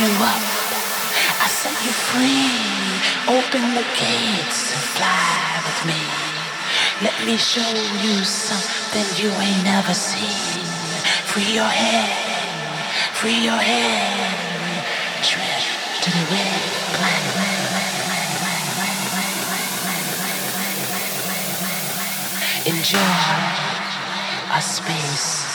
you up. I set you free. Open the gates and fly with me. Let me show you something you ain't never seen. Free your head, free your head. Drift to the red. Enjoy a space